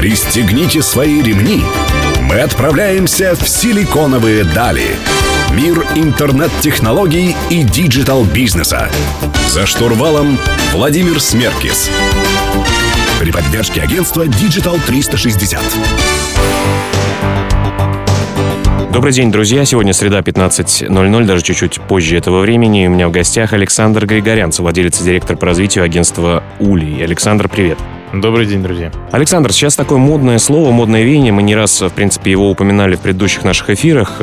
Пристегните свои ремни. Мы отправляемся в силиконовые дали. Мир интернет-технологий и digital-бизнеса. За штурвалом Владимир Смеркис. При поддержке агентства Digital 360. Добрый день, друзья. Сегодня среда 15.00, даже чуть-чуть позже этого времени. У меня в гостях Александр Григорян, владелец и директор по развитию агентства «Улей». Александр, привет. Добрый день, друзья. Александр, сейчас такое модное слово, модное веяние. Мы не раз, в принципе, его упоминали в предыдущих наших эфирах.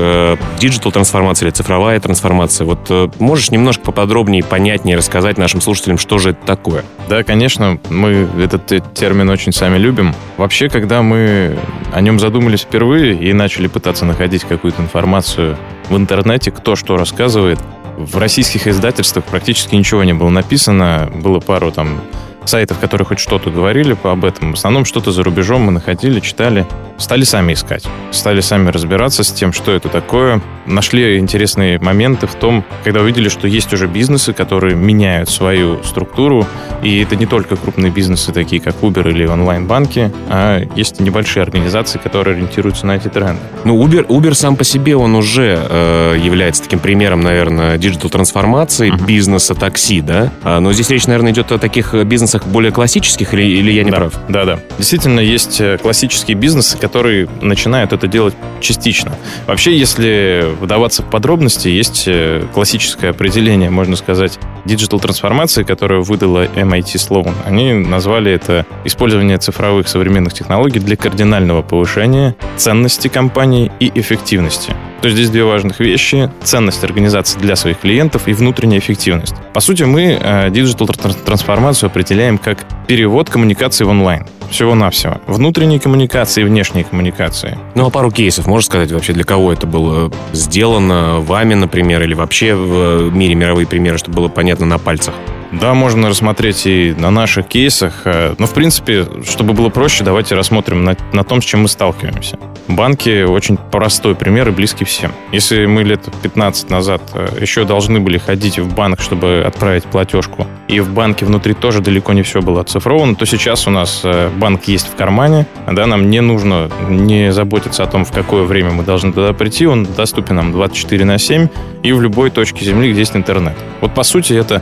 Digital трансформация или цифровая трансформация. Вот э, можешь немножко поподробнее, понятнее рассказать нашим слушателям, что же это такое? Да, конечно, мы этот термин очень сами любим. Вообще, когда мы о нем задумались впервые и начали пытаться находить какую-то информацию в интернете, кто что рассказывает, в российских издательствах практически ничего не было написано. Было пару там сайтов, которые хоть что-то говорили об этом. В основном что-то за рубежом мы находили, читали. Стали сами искать. Стали сами разбираться с тем, что это такое. Нашли интересные моменты в том, когда увидели, что есть уже бизнесы, которые меняют свою структуру. И это не только крупные бизнесы, такие как Uber или онлайн-банки, а есть небольшие организации, которые ориентируются на эти тренды. Ну, Uber, Uber сам по себе, он уже э, является таким примером, наверное, диджитал-трансформации uh-huh. бизнеса такси, да? А, но здесь речь, наверное, идет о таких бизнесах, бизнесах более классических, или, или я не да, прав? Да, да. Действительно, есть э, классические бизнесы, которые начинают это делать частично. Вообще, если вдаваться в подробности, есть э, классическое определение, можно сказать, диджитал-трансформации, которое выдала MIT Sloan. Они назвали это использование цифровых современных технологий для кардинального повышения ценности компании и эффективности. То есть здесь две важных вещи. Ценность организации для своих клиентов и внутренняя эффективность. По сути, мы э, диджитал-трансформацию определяем как перевод коммуникации в онлайн. Всего-навсего. Внутренние коммуникации и внешние коммуникации. Ну, а пару кейсов можешь сказать вообще, для кого это было сделано, вами, например, или вообще в мире мировые примеры, чтобы было понятно на пальцах? Да, можно рассмотреть и на наших кейсах. Э, но, в принципе, чтобы было проще, давайте рассмотрим на, на том, с чем мы сталкиваемся. Банки очень простой пример и близкий всем. Если мы лет 15 назад э, еще должны были ходить в банк, чтобы отправить платежку, и в банке внутри тоже далеко не все было оцифровано, то сейчас у нас э, банк есть в кармане, да, нам не нужно не заботиться о том, в какое время мы должны туда прийти, он доступен нам 24 на 7 и в любой точке Земли, где есть интернет. Вот по сути это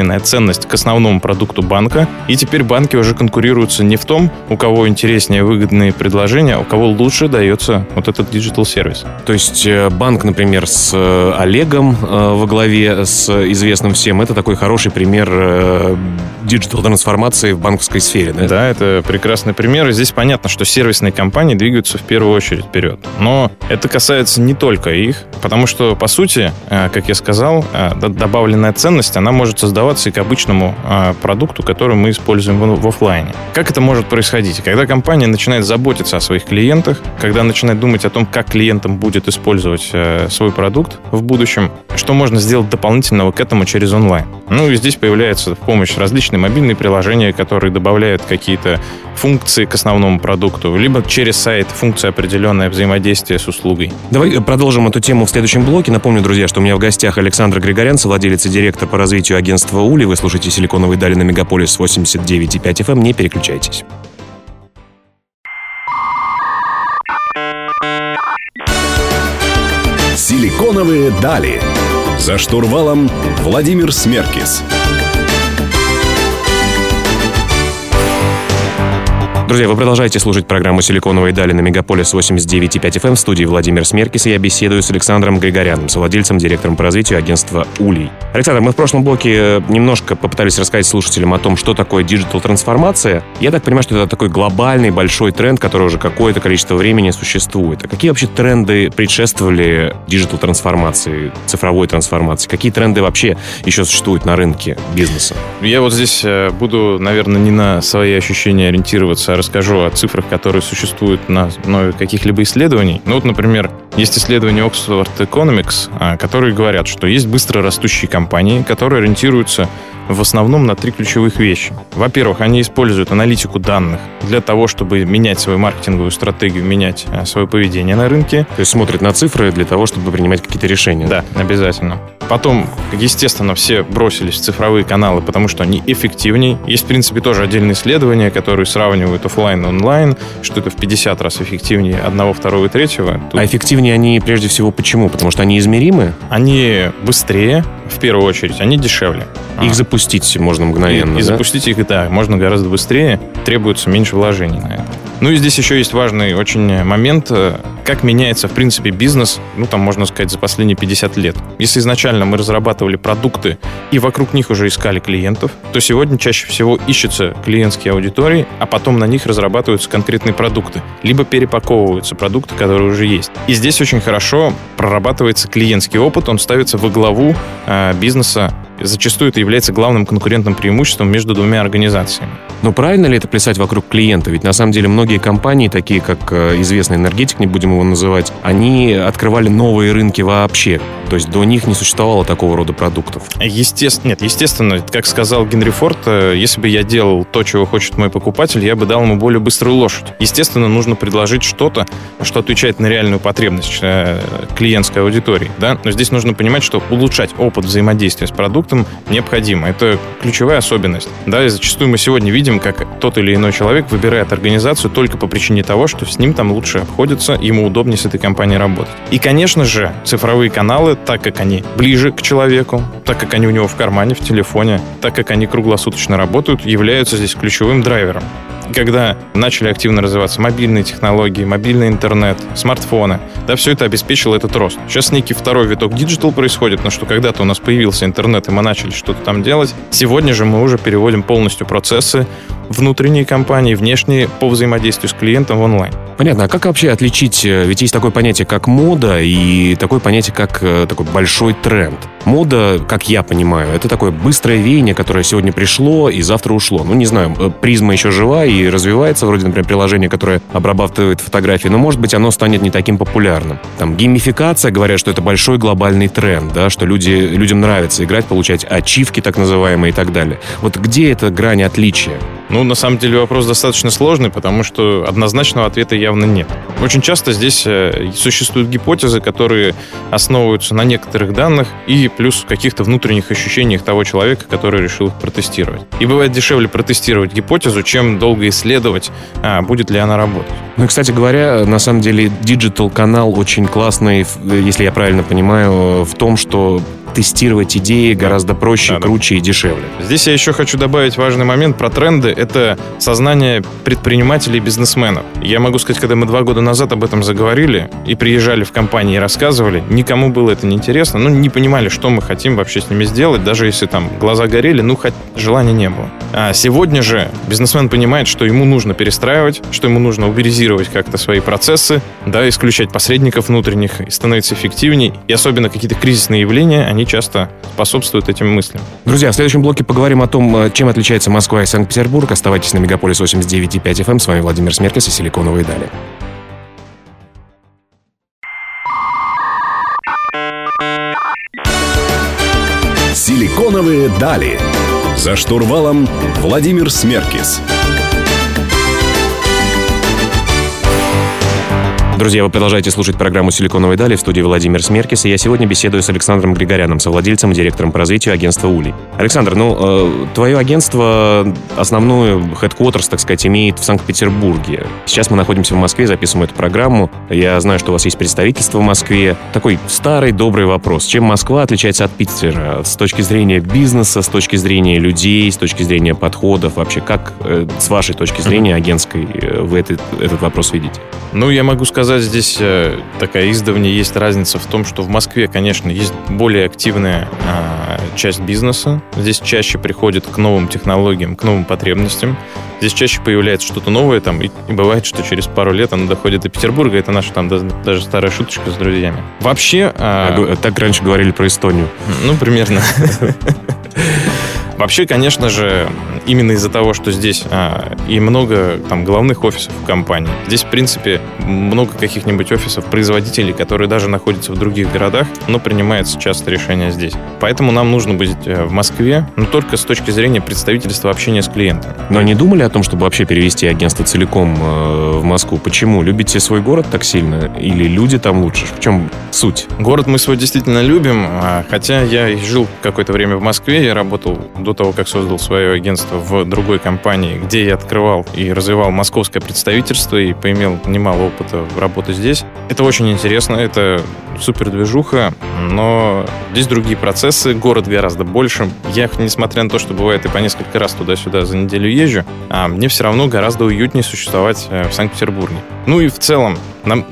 дополненная ценность к основному продукту банка, и теперь банки уже конкурируются не в том, у кого интереснее выгодные предложения, а у кого лучше дается вот этот digital сервис. То есть э, банк, например, с э, Олегом во главе, с известным всем, это такой хороший пример э, digital-трансформации в банковской сфере, да? Да, это прекрасный пример. И здесь понятно, что сервисные компании двигаются в первую очередь вперед. Но это касается не только их, потому что, по сути, э, как я сказал, э, добавленная ценность, она может создаваться и к обычному продукту, который мы используем в офлайне. Как это может происходить? Когда компания начинает заботиться о своих клиентах, когда начинает думать о том, как клиентам будет использовать свой продукт в будущем, что можно сделать дополнительного к этому через онлайн. Ну и здесь появляются в помощь различные мобильные приложения, которые добавляют какие-то функции к основному продукту, либо через сайт функция определенное взаимодействие с услугой. Давай продолжим эту тему в следующем блоке. Напомню, друзья, что у меня в гостях Александр Григорян, владелец и директор по развитию агентства «Ули». Вы слушаете «Силиконовые дали» на Мегаполис 89,5 FM. Не переключайтесь. «Силиконовые дали». За штурвалом Владимир Смеркис. Друзья, вы продолжаете слушать программу «Силиконовые дали» на Мегаполис 89,5 FM эм. в студии Владимир Смеркис, и я беседую с Александром Григоряном, совладельцем, директором по развитию агентства «Улей». Александр, мы в прошлом блоке э, немножко попытались рассказать слушателям о том, что такое диджитал-трансформация. Я так понимаю, что это такой глобальный большой тренд, который уже какое-то количество времени существует. А какие вообще тренды предшествовали диджитал-трансформации, цифровой трансформации? Какие тренды вообще еще существуют на рынке бизнеса? Я вот здесь э, буду, наверное, не на свои ощущения ориентироваться, а расскажу о цифрах, которые существуют на основе каких-либо исследований. Ну вот, например, есть исследования Oxford Economics, а, которые говорят, что есть быстро растущие компании, которые ориентируются в основном на три ключевых вещи. Во-первых, они используют аналитику данных для того, чтобы менять свою маркетинговую стратегию, менять а, свое поведение на рынке. То есть смотрят на цифры для того, чтобы принимать какие-то решения. Да, обязательно. Потом, естественно, все бросились в цифровые каналы, потому что они эффективнее. Есть, в принципе, тоже отдельные исследования, которые сравнивают офлайн и онлайн, что это в 50 раз эффективнее одного, второго и третьего. Тут... А эффективнее они прежде всего почему? Потому что они измеримы? Они быстрее, в первую очередь, они дешевле. Их а. запустить можно мгновенно, И, и запустить их, да, можно гораздо быстрее, требуется меньше вложений на это. Ну и здесь еще есть важный очень момент, э, как меняется, в принципе, бизнес, ну, там, можно сказать, за последние 50 лет. Если изначально мы разрабатывали продукты и вокруг них уже искали клиентов, то сегодня чаще всего ищутся клиентские аудитории, а потом на них разрабатываются конкретные продукты, либо перепаковываются продукты, которые уже есть. И здесь очень хорошо прорабатывается клиентский опыт, он ставится во главу э, бизнеса зачастую это является главным конкурентным преимуществом между двумя организациями. Но правильно ли это плясать вокруг клиента? Ведь на самом деле многие компании, такие как э, известный энергетик, не будем его называть, они открывали новые рынки вообще. То есть до них не существовало такого рода продуктов. Естественно, нет, естественно, как сказал Генри Форд, э, если бы я делал то, чего хочет мой покупатель, я бы дал ему более быструю лошадь. Естественно, нужно предложить что-то, что отвечает на реальную потребность э, клиентской аудитории. Да? Но здесь нужно понимать, что улучшать опыт взаимодействия с продуктом продуктам необходимо. Это ключевая особенность. Да, и зачастую мы сегодня видим, как тот или иной человек выбирает организацию только по причине того, что с ним там лучше обходится, ему удобнее с этой компанией работать. И, конечно же, цифровые каналы, так как они ближе к человеку, так как они у него в кармане, в телефоне, так как они круглосуточно работают, являются здесь ключевым драйвером когда начали активно развиваться мобильные технологии, мобильный интернет, смартфоны, да, все это обеспечило этот рост. Сейчас некий второй виток digital происходит, но что когда-то у нас появился интернет, и мы начали что-то там делать. Сегодня же мы уже переводим полностью процессы внутренние компании, внешние по взаимодействию с клиентом в онлайн. Понятно. А как вообще отличить, э, ведь есть такое понятие, как мода, и такое понятие, как э, такой большой тренд. Мода, как я понимаю, это такое быстрое веяние, которое сегодня пришло и завтра ушло. Ну, не знаю, э, призма еще жива и развивается, вроде, например, приложение, которое обрабатывает фотографии, но, может быть, оно станет не таким популярным. Там геймификация, говорят, что это большой глобальный тренд, да, что люди, людям нравится играть, получать ачивки так называемые и так далее. Вот где эта грань отличия? Ну, на самом деле вопрос достаточно сложный, потому что однозначного ответа явно нет. Очень часто здесь э, существуют гипотезы, которые основываются на некоторых данных и плюс каких-то внутренних ощущениях того человека, который решил их протестировать. И бывает дешевле протестировать гипотезу, чем долго исследовать, а, будет ли она работать. Ну и, кстати говоря, на самом деле digital-канал очень классный, если я правильно понимаю, в том, что тестировать идеи гораздо проще, да, круче да. и дешевле. Здесь я еще хочу добавить важный момент про тренды. Это сознание предпринимателей и бизнесменов. Я могу сказать, когда мы два года назад об этом заговорили и приезжали в компании и рассказывали, никому было это не интересно, ну, не понимали, что мы хотим вообще с ними сделать, даже если там глаза горели, ну, хоть желания не было. А сегодня же бизнесмен понимает, что ему нужно перестраивать, что ему нужно уберизировать как-то свои процессы, да, исключать посредников внутренних и становиться эффективнее. И особенно какие-то кризисные явления, они часто способствуют этим мыслям. Друзья, в следующем блоке поговорим о том, э, чем отличается Москва и Санкт-Петербург. Оставайтесь на Мегаполис 89.5 FM. С вами Владимир Смеркес и Силиконовые дали. Силиконовые дали. За штурвалом Владимир Смеркис. Друзья, вы продолжаете слушать программу «Силиконовые дали» в студии Владимир Смеркис, и я сегодня беседую с Александром Григоряном, совладельцем и директором по развитию агентства «Улей». Александр, ну, э, твое агентство основную headquarters, так сказать, имеет в Санкт-Петербурге. Сейчас мы находимся в Москве, записываем эту программу. Я знаю, что у вас есть представительство в Москве. Такой старый добрый вопрос. Чем Москва отличается от Питера с точки зрения бизнеса, с точки зрения людей, с точки зрения подходов? Вообще, как э, с вашей точки зрения агентской э, вы этот, этот вопрос видите? Ну, я могу сказать, сказать, здесь э, такая издавна есть разница в том, что в Москве, конечно, есть более активная а, часть бизнеса. Здесь чаще приходит к новым технологиям, к новым потребностям. Здесь чаще появляется что-то новое, там, и, и бывает, что через пару лет оно доходит до Петербурга. Это наша там даже, даже старая шуточка с друзьями. Вообще... А... Так раньше говорили про Эстонию. Ну, примерно. Вообще, конечно же, именно из-за того, что здесь а, и много там главных офисов в компании, здесь, в принципе, много каких-нибудь офисов, производителей, которые даже находятся в других городах, но принимается часто решение здесь. Поэтому нам нужно быть э, в Москве, но только с точки зрения представительства общения с клиентом. Но не думали о том, чтобы вообще перевести агентство целиком э, в Москву? Почему? Любите свой город так сильно? Или люди там лучше? В чем суть? Город мы свой действительно любим, а, хотя я жил какое-то время в Москве, я работал до того, как создал свое агентство в другой компании, где я открывал и развивал московское представительство и поимел немало опыта работы здесь. Это очень интересно, это супер движуха, но здесь другие процессы, город гораздо больше. Я, несмотря на то, что бывает и по несколько раз туда-сюда за неделю езжу, а мне все равно гораздо уютнее существовать э, в Санкт-Петербурге. Ну и в целом, нам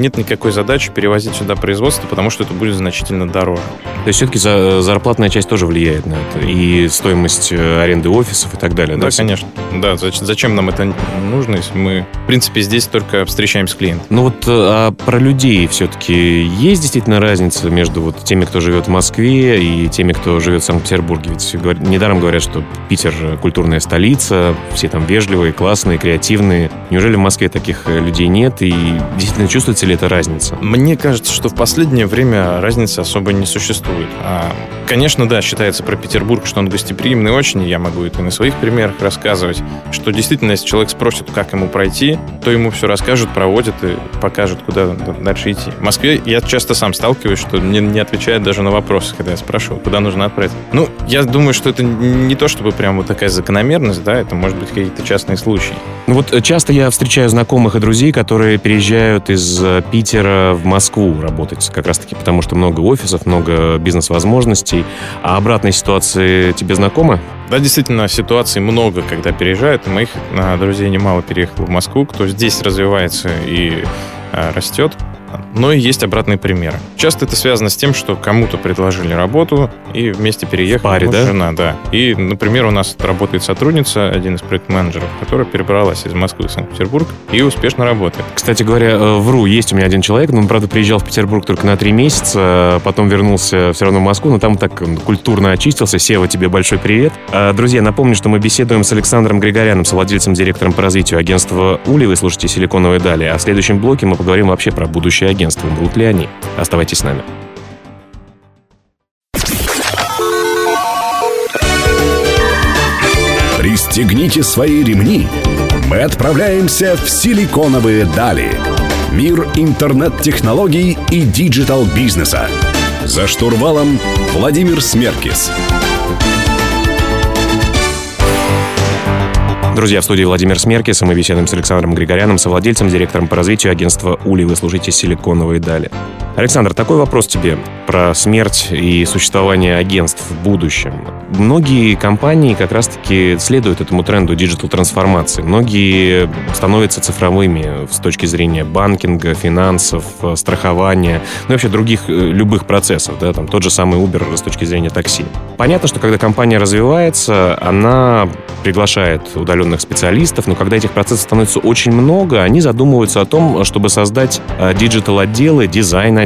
нет никакой задачи перевозить сюда производство, потому что это будет значительно дороже. То есть все-таки за, зарплатная часть тоже влияет на это? И стоимость э, аренды офисов и так далее? Да, да конечно. Да, зачем, зачем нам это нужно, если мы, в принципе, здесь только встречаемся с клиентом? Ну вот а про людей все-таки есть действительно разница между вот теми, кто живет в Москве и теми, кто живет в Санкт-Петербурге? Ведь недаром говорят, что Питер культурная столица, все там вежливые, классные, креативные. Неужели в Москве таких э, людей нет? И действительно чувствуется ли эта разница? Мне кажется, что в последнее время разницы особо не существует. А, конечно, да, считается про Петербург, что он гостеприимный очень, и я могу это на своих примерах рассказывать, что действительно, если человек спросит, как ему пройти, то ему все расскажут, проводят и покажут, куда дальше идти. В Москве я часто сам сталкиваюсь, что мне не отвечают даже на вопросы, когда я спрашиваю, куда нужно отправить. Ну, я думаю, что это не то, чтобы прям вот такая закономерность, да, это может быть какие-то частные случаи. Ну вот э, часто я встречаю знакомых и друзей, которые переезжают из э, Питера в Москву работать, как раз-таки потому, что много офисов, много бизнес-возможностей. А обратной ситуации тебе знакома? Да, действительно, ситуаций много, когда переезжают. Моих а, друзей немало переехало в Москву, кто здесь развивается и а, растет но и есть обратные примеры. Часто это связано с тем, что кому-то предложили работу и вместе переехали. паре, да? Жена, да. И, например, у нас работает сотрудница, один из проект-менеджеров, которая перебралась из Москвы в Санкт-Петербург и успешно работает. Кстати говоря, э, вру, есть у меня один человек, но он, правда, приезжал в Петербург только на три месяца, потом вернулся все равно в Москву, но там так культурно очистился. Сева, тебе большой привет. А, друзья, напомню, что мы беседуем с Александром Григоряном, совладельцем, директором по развитию агентства «Ули». Вы слушаете «Силиконовые дали». А в следующем блоке мы поговорим вообще про будущее агентства. Будут ли они? Оставайтесь с нами. Пристегните свои ремни. Мы отправляемся в силиконовые дали. Мир интернет-технологий и digital-бизнеса. За штурвалом Владимир Смеркис. Друзья, в студии Владимир Смеркис, и мы беседуем с Александром Григоряном, совладельцем, директором по развитию агентства «Улей». Вы слушаете «Силиконовые дали». Александр, такой вопрос тебе про смерть и существование агентств в будущем. Многие компании как раз-таки следуют этому тренду диджитал-трансформации. Многие становятся цифровыми с точки зрения банкинга, финансов, страхования, ну и вообще других э, любых процессов. Да, там тот же самый Uber с точки зрения такси. Понятно, что когда компания развивается, она приглашает удаленных специалистов, но когда этих процессов становится очень много, они задумываются о том, чтобы создать э, диджитал-отделы,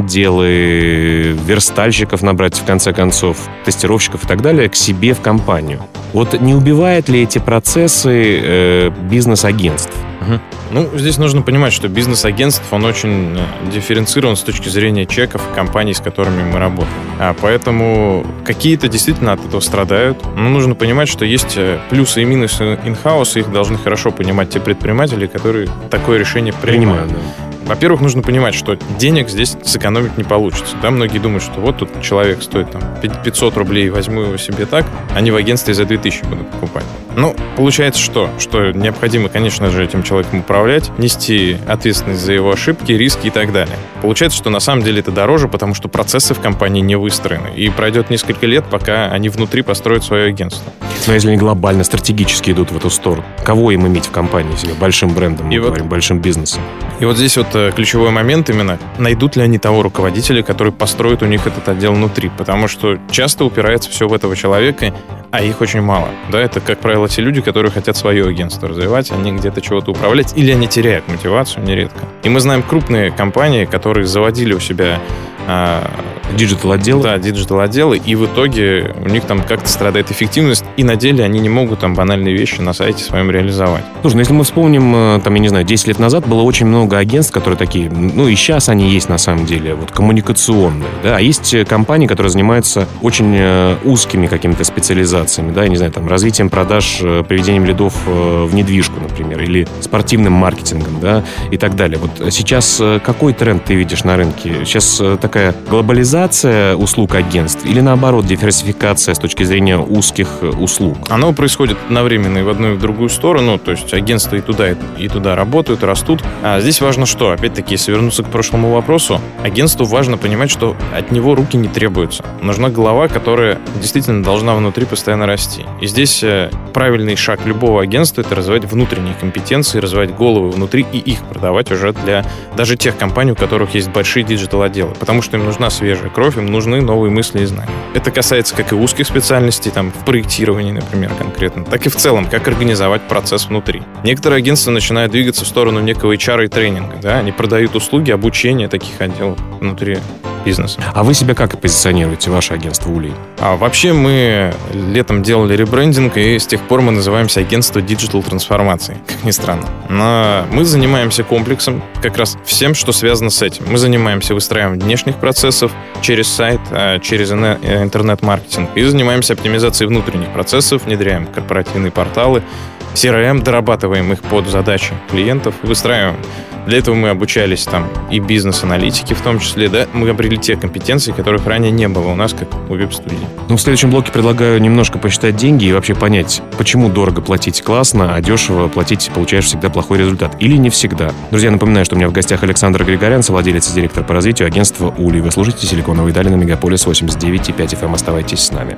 дизайн-отделы, верстальщиков набрать, в конце концов, тестировщиков и так далее, к себе в компанию. Вот не убивает ли эти процессы э, бизнес-агентств? Угу. Ну, здесь нужно понимать, что бизнес агентств, он очень э, дифференцирован с точки зрения чеков компаний, с которыми мы работаем. А поэтому какие-то действительно от этого страдают. Но нужно понимать, что есть э, плюсы и минусы инхауса, их должны хорошо понимать те предприниматели, которые такое решение принимают. принимают да. Во-первых, нужно понимать, что денег здесь сэкономить не получится. Да, многие думают, что вот тут человек стоит там 500 рублей, возьму его себе так, они в агентстве за 2000 будут покупать. Ну, получается что? Что необходимо, конечно же, этим человеком управлять, нести ответственность за его ошибки, риски и так далее. Получается, что на самом деле это дороже, потому что процессы в компании не выстроены. И пройдет несколько лет, пока они внутри построят свое агентство. Но если они глобально, стратегически идут в эту сторону, кого им иметь в компании себе? Большим брендом, мы и говорим, вот, большим бизнесом. И вот здесь вот э, ключевой момент именно, найдут ли они того руководителя, который построит у них этот отдел внутри. Потому что часто упирается все в этого человека, а их очень мало. Да, это, как правило, те люди, которые хотят свое агентство развивать, они где-то чего-то управлять, или они теряют мотивацию нередко. И мы знаем крупные компании, которые заводили у себя digital отделы? Да, digital отделы, и в итоге у них там как-то страдает эффективность, и на деле они не могут там банальные вещи на сайте своем реализовать. Слушай, ну если мы вспомним, э, там, я не знаю, 10 лет назад было очень много агентств, которые такие, ну и сейчас они есть на самом деле, вот коммуникационные, да, а есть э, компании, которые занимаются очень э, узкими какими-то специализациями, да, я не знаю, там, развитием продаж, приведением лидов в недвижку, например, или спортивным маркетингом, да, и так далее. Вот сейчас какой тренд ты видишь на рынке? Сейчас такая глобализация специализация услуг агентств или наоборот диверсификация с точки зрения узких э, услуг? Оно происходит одновременно и в одну и в другую сторону, то есть агентства и туда, и туда работают, растут. А здесь важно что? Опять-таки, если вернуться к прошлому вопросу, агентству важно понимать, что от него руки не требуются. Нужна голова, которая действительно должна внутри постоянно расти. И здесь э, правильный шаг любого агентства — это развивать внутренние компетенции, развивать головы внутри и их продавать уже для даже тех компаний, у которых есть большие digital-отделы. Потому что им нужна свежая кровь, им нужны новые мысли и знания. Это касается как и узких специальностей, там, в проектировании, например, конкретно, так и в целом, как организовать процесс внутри. Некоторые агентства начинают двигаться в сторону некого HR и тренинга, да, они продают услуги обучения таких отделов внутри бизнеса. А вы себя как позиционируете, ваше агентство Улей? А вообще мы летом делали ребрендинг, и с тех пор мы называемся агентство digital трансформации, как ни странно. Но мы занимаемся комплексом, как раз всем, что связано с этим. Мы занимаемся выстраиванием внешних процессов через сайт, а, через э, интернет-маркетинг, и занимаемся оптимизацией внутренних процессов, внедряем корпоративные порталы, CRM, дорабатываем их под задачи клиентов, выстраиваем для этого мы обучались там и бизнес-аналитики в том числе, да, мы обрели те компетенции, которых ранее не было у нас, как у веб-студии. Ну, в следующем блоке предлагаю немножко посчитать деньги и вообще понять, почему дорого платить классно, а дешево платить получаешь всегда плохой результат. Или не всегда. Друзья, напоминаю, что у меня в гостях Александр Григорян, совладелец и директор по развитию агентства «Ули». Вы слушаете «Силиконовые дали» на Мегаполис 89,5 FM. Эм. Оставайтесь с нами.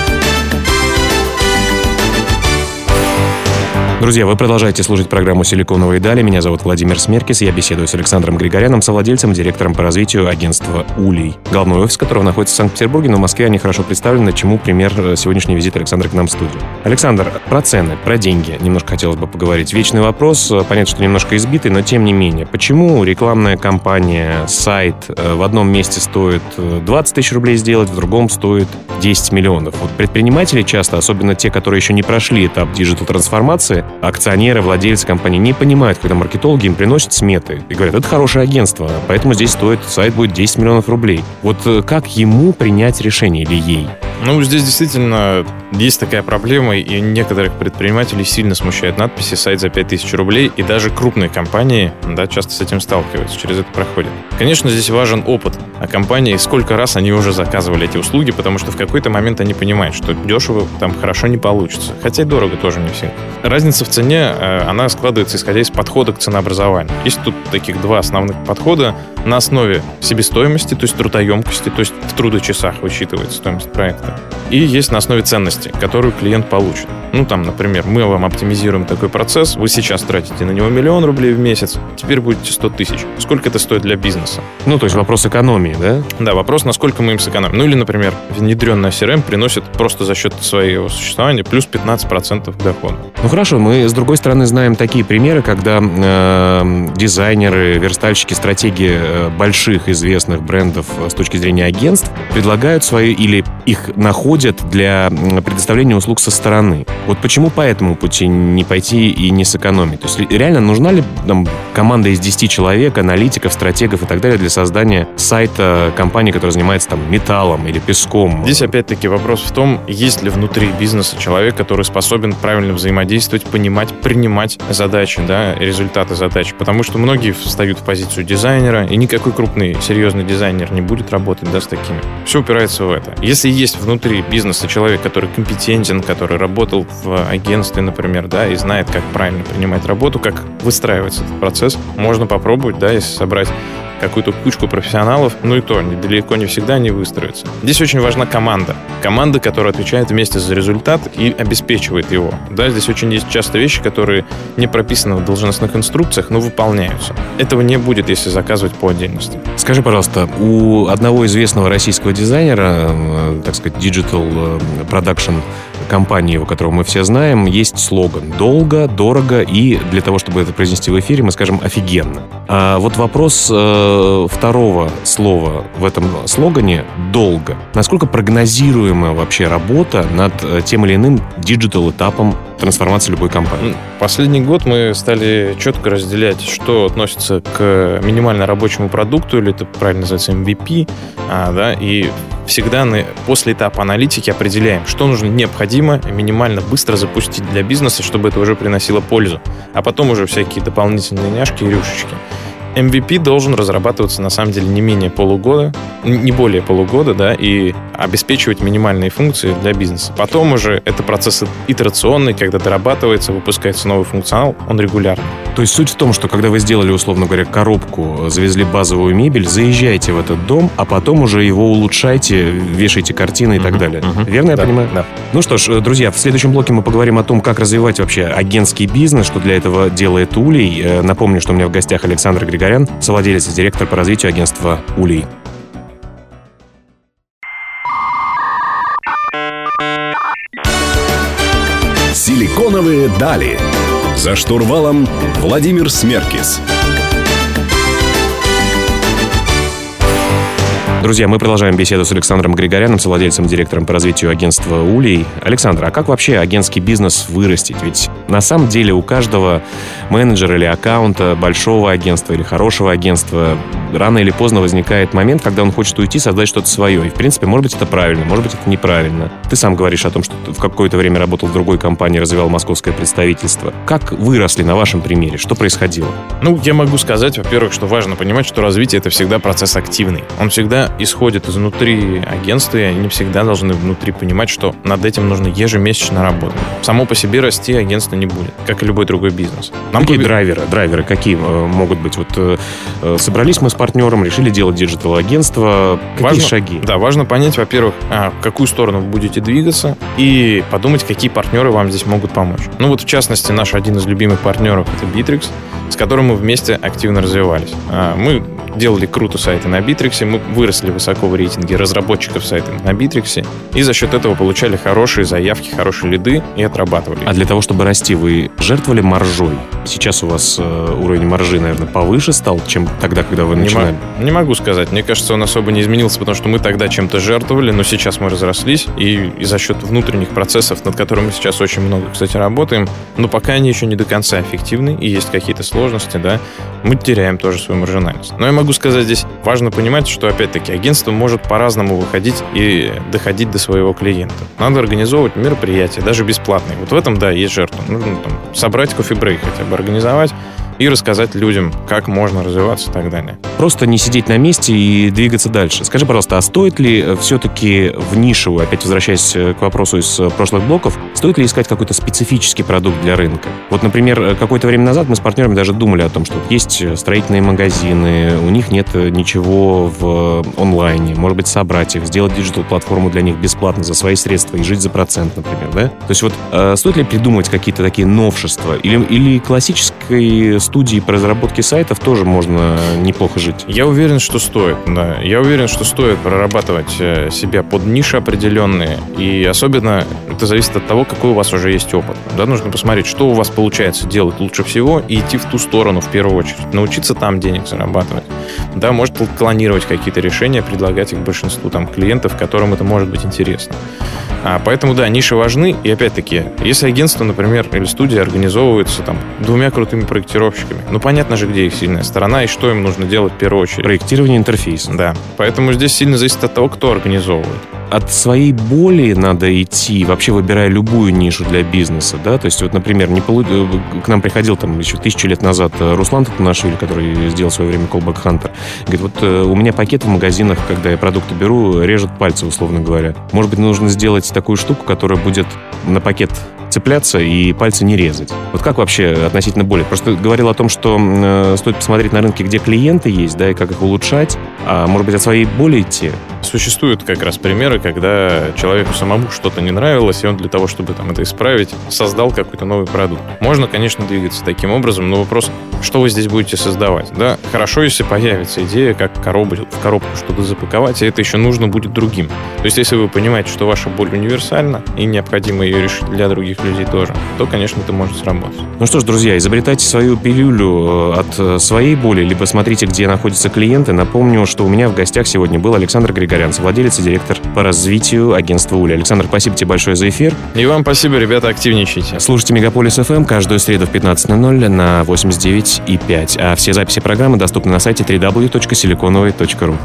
Друзья, вы продолжаете слушать программу «Силиконовые дали». Меня зовут Владимир Смеркис. Я беседую с Александром Григоряном, совладельцем, директором по развитию агентства «Улей», главной офис которого находится в Санкт-Петербурге, но в Москве они хорошо представлены, чему пример э, сегодняшний визит Александра к нам в студию. Александр, про цены, про деньги немножко хотелось бы поговорить. Вечный вопрос, э, понятно, что немножко избитый, но тем не менее. Почему рекламная кампания, сайт э, в одном месте стоит 20 тысяч рублей сделать, в другом стоит 10 миллионов? Вот предприниматели часто, особенно те, которые еще не прошли этап диджитал-трансформации, акционеры, владельцы компании не понимают, когда маркетологи им приносят сметы и говорят, это хорошее агентство, поэтому здесь стоит, сайт будет 10 миллионов рублей. Вот э, как ему принять решение или ей? Ну, здесь действительно есть такая проблема, и некоторых предпринимателей сильно смущает надписи «сайт за 5000 рублей», и даже крупные компании да, часто с этим сталкиваются, через это проходят. Конечно, здесь важен опыт о компании, сколько раз они уже заказывали эти услуги, потому что в какой-то момент они понимают, что дешево там хорошо не получится, хотя и дорого тоже не все. Разница в цене, э, она складывается исходя из подхода к ценообразованию. Есть тут таких два основных подхода на основе себестоимости, то есть трудоемкости, то есть в трудочасах высчитывается стоимость проекта. И есть на основе ценности, которую клиент получит. Ну, там, например, мы вам оптимизируем такой процесс, вы сейчас тратите на него миллион рублей в месяц, теперь будете 100 тысяч. Сколько это стоит для бизнеса? Ну, то есть вопрос экономии, да? Да, вопрос, насколько мы им сэкономим. Ну, или, например, внедренная CRM приносит просто за счет своего существования плюс 15% к доходу. Ну, хорошо, мы, с другой стороны, знаем такие примеры, когда э, дизайнеры, верстальщики, стратегии э, больших известных брендов э, с точки зрения агентств предлагают свои или их находят для предоставления услуг со стороны. Вот почему по этому пути не пойти и не сэкономить? То есть реально нужна ли там, команда из 10 человек, аналитиков, стратегов и так далее для создания сайта компании, которая занимается там металлом или песком? Здесь опять-таки вопрос в том, есть ли внутри бизнеса человек, который способен правильно взаимодействовать, понимать, принимать задачи, да, результаты задач. Потому что многие встают в позицию дизайнера, и никакой крупный, серьезный дизайнер не будет работать, да, с такими. Все упирается в это. Если есть внутри бизнеса человек, который компетентен, который работал в агентстве, например, да, и знает, как правильно принимать работу, как выстраивается этот процесс, можно попробовать, да, если собрать какую-то кучку профессионалов, ну и то, далеко не всегда они выстроятся. Здесь очень важна команда. Команда, которая отвечает вместе за результат и обеспечивает его. Да, здесь очень есть часто вещи, которые не прописаны в должностных инструкциях, но выполняются. Этого не будет, если заказывать по отдельности. Скажи, пожалуйста, у одного известного российского дизайнера, э, так сказать, digital э, production компании, у которого мы все знаем, есть слоган «Долго, дорого» и для того, чтобы это произнести в эфире, мы скажем «офигенно». А вот вопрос э, второго слова в этом слогане «долго». Насколько прогнозируема вообще работа над э, тем или иным digital-этапом трансформации любой компании? Последний год мы стали четко разделять, что относится к минимально рабочему продукту, или это правильно называется MVP, а, да, и всегда на, после этапа аналитики определяем, что нужно необходимо минимально быстро запустить для бизнеса, чтобы это уже приносило пользу. А потом уже всякие дополнительные няшки и рюшечки. MVP должен разрабатываться на самом деле не менее полугода, не более полугода, да, и обеспечивать минимальные функции для бизнеса. Потом уже это процесс итерационный, когда дорабатывается, выпускается новый функционал, он регулярный. То есть суть в том, что когда вы сделали, условно говоря, коробку, завезли базовую мебель, заезжайте в этот дом, а потом уже его улучшайте, вешайте картины и uh-huh, так далее. Uh-huh. Верно я да, понимаю? Да. Ну что ж, друзья, в следующем блоке мы поговорим о том, как развивать вообще агентский бизнес, что для этого делает Улей. Э, напомню, что у меня в гостях Александр Григорян, совладелец и директор по развитию агентства Улей. Силиконовые дали. За штурвалом Владимир Смеркис. Друзья, мы продолжаем беседу с Александром Григоряном, совладельцем, директором по развитию агентства «Улей». Александр, а как вообще агентский бизнес вырастить? Ведь на самом деле у каждого менеджера или аккаунта большого агентства или хорошего агентства рано или поздно возникает момент, когда он хочет уйти, создать что-то свое. И, в принципе, может быть, это правильно, может быть, это неправильно. Ты сам говоришь о том, что ты в какое-то время работал в другой компании, развивал московское представительство. Как выросли на вашем примере? Что происходило? Ну, я могу сказать, во-первых, что важно понимать, что развитие — это всегда процесс активный. Он всегда исходит изнутри агентства, и они всегда должны внутри понимать, что над этим нужно ежемесячно работать. Само по себе расти агентство не будет, как и любой другой бизнес. Нам какие драйверы? Драйверы какие э, могут быть? Вот э, э, собрались мы с партнером, решили делать digital-агентство. Какие важно, шаги? Да, важно понять, во-первых, а, в какую сторону вы будете двигаться, и подумать, какие партнеры вам здесь могут помочь. Ну вот, в частности, наш один из любимых партнеров — это Битрикс, с которым мы вместе активно развивались. А, мы делали круто сайты на Битриксе, мы выросли высоко в рейтинге разработчиков сайта на Битриксе, и за счет этого получали хорошие заявки, хорошие лиды и отрабатывали. А для того, чтобы расти, вы жертвовали маржой? Сейчас у вас э, уровень маржи, наверное, повыше стал, чем тогда, когда вы начинали? Не, не могу сказать. Мне кажется, он особо не изменился, потому что мы тогда чем-то жертвовали, но сейчас мы разрослись, и, и за счет внутренних процессов, над которыми мы сейчас очень много, кстати, работаем, но пока они еще не до конца эффективны, и есть какие-то сложности, да, мы теряем тоже свою маржинальность. Но я могу сказать здесь, важно понимать, что, опять-таки, агентство может по-разному выходить и доходить до своего клиента. Надо организовывать мероприятия, даже бесплатные. Вот в этом, да, есть жертва. Нужно там, собрать кофе-брейк хотя бы организовать, и рассказать людям, как можно развиваться и так далее. Просто не сидеть на месте и двигаться дальше. Скажи, пожалуйста, а стоит ли э, все-таки в нишевую, опять возвращаясь э, к вопросу из э, прошлых блоков, стоит ли искать какой-то специфический продукт для рынка? Вот, например, какое-то время назад мы с партнерами даже думали о том, что есть строительные магазины, у них нет ничего в онлайне, может быть, собрать их, сделать диджитал-платформу для них бесплатно за свои средства и жить за процент, например, да? То есть вот стоит ли придумывать какие-то такие новшества? Или, или классической студии по разработке сайтов тоже можно неплохо жить. Я уверен, что стоит, да. Я уверен, что стоит прорабатывать э, себя под ниши определенные. И особенно это зависит от того, какой у вас уже есть опыт. Да, нужно посмотреть, что у вас получается делать лучше всего и идти в ту сторону в первую очередь. Научиться там денег зарабатывать. Да, может клонировать какие-то решения, предлагать их большинству там клиентов, которым это может быть интересно. А, поэтому, да, ниши важны. И опять-таки, если агентство, например, или студия организовывается там двумя крутыми проектировщиками, ну, понятно же, где их сильная сторона и что им нужно делать в первую очередь. Проектирование интерфейса. Да. Поэтому здесь сильно зависит от того, кто организовывает от своей боли надо идти, вообще выбирая любую нишу для бизнеса, да, то есть вот, например, не полу... Э, к нам приходил там еще тысячу лет назад э, Руслан Татунашвили, который сделал в свое время Callback Hunter, говорит, вот э, у меня пакет в магазинах, когда я продукты беру, режет пальцы, условно говоря. Может быть, нужно сделать такую штуку, которая будет на пакет цепляться и пальцы не резать. Вот как вообще относительно боли? Просто говорил о том, что э, стоит посмотреть на рынке, где клиенты есть, да, и как их улучшать, а может быть от своей боли идти. Существуют как раз примеры, когда человеку самому что-то не нравилось, и он для того, чтобы там это исправить, создал какой-то новый продукт. Можно, конечно, двигаться таким образом, но вопрос, что вы здесь будете создавать? Да, хорошо, если появится идея, как коробу, в коробку что-то запаковать, и это еще нужно будет другим. То есть, если вы понимаете, что ваша боль универсальна, и необходимо ее решить для других людей тоже, то, конечно, это может сработать. Ну что ж, друзья, изобретайте свою пилюлю э, от э, своей боли, либо смотрите, где находятся клиенты. Напомню, что у меня в гостях сегодня был Александр Григорян, владелец и директор по развитию агентства Уля. Александр, спасибо тебе большое за эфир. И вам спасибо, ребята, активничайте. Слушайте Мегаполис FM каждую среду в 15.00 на 89.5. А все записи программы доступны на сайте www.siliconovой.ru.